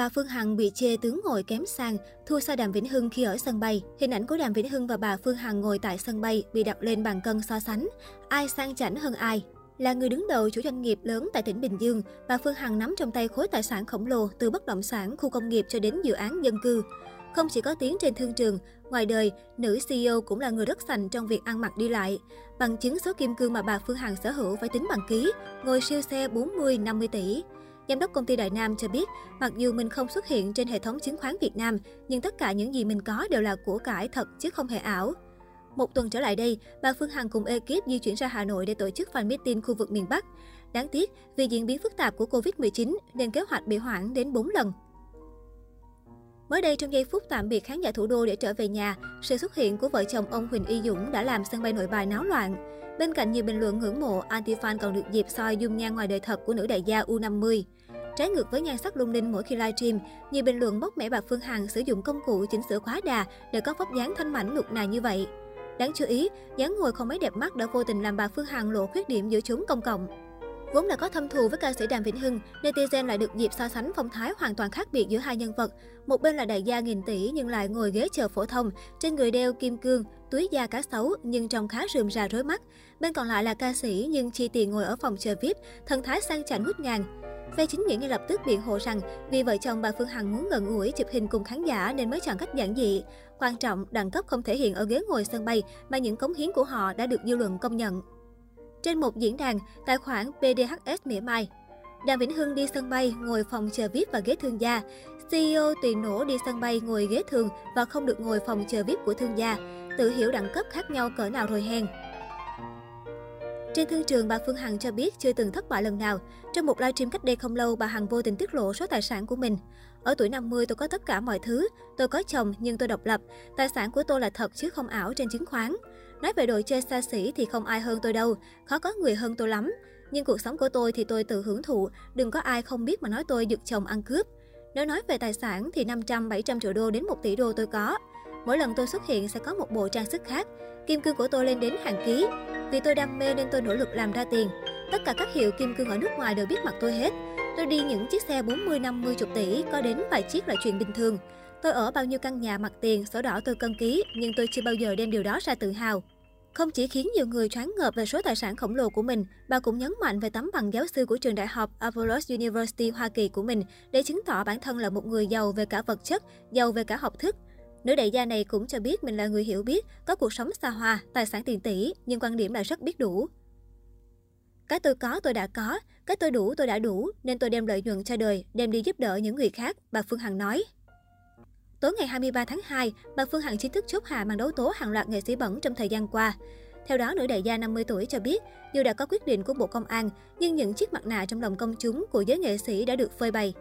Bà Phương Hằng bị chê tướng ngồi kém sang, thua xa Đàm Vĩnh Hưng khi ở sân bay. Hình ảnh của Đàm Vĩnh Hưng và bà Phương Hằng ngồi tại sân bay bị đặt lên bàn cân so sánh. Ai sang chảnh hơn ai? Là người đứng đầu chủ doanh nghiệp lớn tại tỉnh Bình Dương, bà Phương Hằng nắm trong tay khối tài sản khổng lồ từ bất động sản, khu công nghiệp cho đến dự án dân cư. Không chỉ có tiếng trên thương trường, ngoài đời, nữ CEO cũng là người rất sành trong việc ăn mặc đi lại. Bằng chứng số kim cương mà bà Phương Hằng sở hữu phải tính bằng ký, ngồi siêu xe 40-50 tỷ. Giám đốc công ty Đại Nam cho biết, mặc dù mình không xuất hiện trên hệ thống chứng khoán Việt Nam, nhưng tất cả những gì mình có đều là của cải thật chứ không hề ảo. Một tuần trở lại đây, bà Phương Hằng cùng ekip di chuyển ra Hà Nội để tổ chức fan meeting khu vực miền Bắc. Đáng tiếc, vì diễn biến phức tạp của Covid-19 nên kế hoạch bị hoãn đến 4 lần. Mới đây, trong giây phút tạm biệt khán giả thủ đô để trở về nhà, sự xuất hiện của vợ chồng ông Huỳnh Y Dũng đã làm sân bay nội bài náo loạn. Bên cạnh nhiều bình luận ngưỡng mộ, anti-fan còn được dịp soi dung nhan ngoài đời thật của nữ đại gia U50. Trái ngược với nhan sắc lung linh mỗi khi livestream, nhiều bình luận bóc mẽ bà Phương Hằng sử dụng công cụ chỉnh sửa quá đà để có vóc dáng thanh mảnh lục nà như vậy. Đáng chú ý, dáng ngồi không mấy đẹp mắt đã vô tình làm bà Phương Hằng lộ khuyết điểm giữa chúng công cộng. Vốn là có thâm thù với ca sĩ Đàm Vĩnh Hưng, netizen lại được dịp so sánh phong thái hoàn toàn khác biệt giữa hai nhân vật. Một bên là đại gia nghìn tỷ nhưng lại ngồi ghế chờ phổ thông, trên người đeo kim cương, túi da cá sấu nhưng trông khá rườm rà rối mắt. Bên còn lại là ca sĩ nhưng chi tiền ngồi ở phòng chờ VIP, thần thái sang chảnh hút ngàn. Phe chính nghĩa ngay lập tức biện hộ rằng vì vợ chồng bà Phương Hằng muốn gần gũi chụp hình cùng khán giả nên mới chọn cách giản dị. Quan trọng, đẳng cấp không thể hiện ở ghế ngồi sân bay mà những cống hiến của họ đã được dư luận công nhận. Trên một diễn đàn, tài khoản PDHS mỉa mai. Đàm Vĩnh Hưng đi sân bay, ngồi phòng chờ VIP và ghế thương gia. CEO tiền nổ đi sân bay ngồi ghế thường và không được ngồi phòng chờ VIP của thương gia. Tự hiểu đẳng cấp khác nhau cỡ nào rồi hèn Trên thương trường, bà Phương Hằng cho biết chưa từng thất bại lần nào. Trong một livestream cách đây không lâu, bà Hằng vô tình tiết lộ số tài sản của mình. Ở tuổi 50 tôi có tất cả mọi thứ. Tôi có chồng nhưng tôi độc lập. Tài sản của tôi là thật chứ không ảo trên chứng khoán. Nói về đồ chơi xa xỉ thì không ai hơn tôi đâu. Khó có người hơn tôi lắm. Nhưng cuộc sống của tôi thì tôi tự hưởng thụ. Đừng có ai không biết mà nói tôi giật chồng ăn cướp. Nếu nói về tài sản thì 500-700 triệu đô đến 1 tỷ đô tôi có. Mỗi lần tôi xuất hiện sẽ có một bộ trang sức khác. Kim cương của tôi lên đến hàng ký. Vì tôi đam mê nên tôi nỗ lực làm ra tiền. Tất cả các hiệu kim cương ở nước ngoài đều biết mặt tôi hết. Tôi đi những chiếc xe 40-50 chục tỷ, có đến vài chiếc là chuyện bình thường. Tôi ở bao nhiêu căn nhà mặt tiền, sổ đỏ tôi cân ký, nhưng tôi chưa bao giờ đem điều đó ra tự hào. Không chỉ khiến nhiều người choáng ngợp về số tài sản khổng lồ của mình, bà cũng nhấn mạnh về tấm bằng giáo sư của trường đại học Avalos University Hoa Kỳ của mình để chứng tỏ bản thân là một người giàu về cả vật chất, giàu về cả học thức. Nữ đại gia này cũng cho biết mình là người hiểu biết, có cuộc sống xa hoa, tài sản tiền tỷ, nhưng quan điểm là rất biết đủ. Cái tôi có tôi đã có, cái tôi đủ tôi đã đủ, nên tôi đem lợi nhuận cho đời, đem đi giúp đỡ những người khác, bà Phương Hằng nói. Tối ngày 23 tháng 2, bà Phương Hằng chính thức chốt hạ màn đấu tố hàng loạt nghệ sĩ bẩn trong thời gian qua. Theo đó, nữ đại gia 50 tuổi cho biết, dù đã có quyết định của Bộ Công an, nhưng những chiếc mặt nạ trong lòng công chúng của giới nghệ sĩ đã được phơi bày.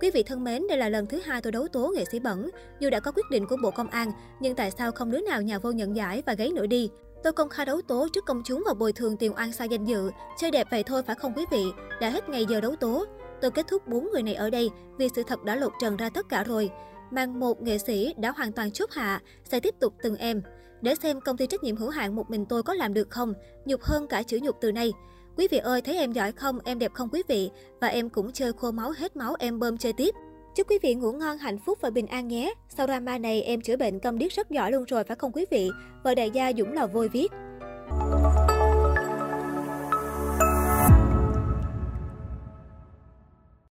Quý vị thân mến, đây là lần thứ hai tôi đấu tố nghệ sĩ bẩn. Dù đã có quyết định của Bộ Công an, nhưng tại sao không đứa nào nhà vô nhận giải và gáy nữa đi? Tôi công khai đấu tố trước công chúng và bồi thường tiền oan sai danh dự. Chơi đẹp vậy thôi phải không quý vị? Đã hết ngày giờ đấu tố. Tôi kết thúc bốn người này ở đây vì sự thật đã lột trần ra tất cả rồi. Mang một nghệ sĩ đã hoàn toàn chốt hạ, sẽ tiếp tục từng em. Để xem công ty trách nhiệm hữu hạn một mình tôi có làm được không, nhục hơn cả chữ nhục từ nay. Quý vị ơi, thấy em giỏi không, em đẹp không quý vị? Và em cũng chơi khô máu hết máu em bơm chơi tiếp. Chúc quý vị ngủ ngon, hạnh phúc và bình an nhé. Sau drama này em chữa bệnh cầm điếc rất giỏi luôn rồi phải không quý vị? Vợ đại gia Dũng là vôi viết.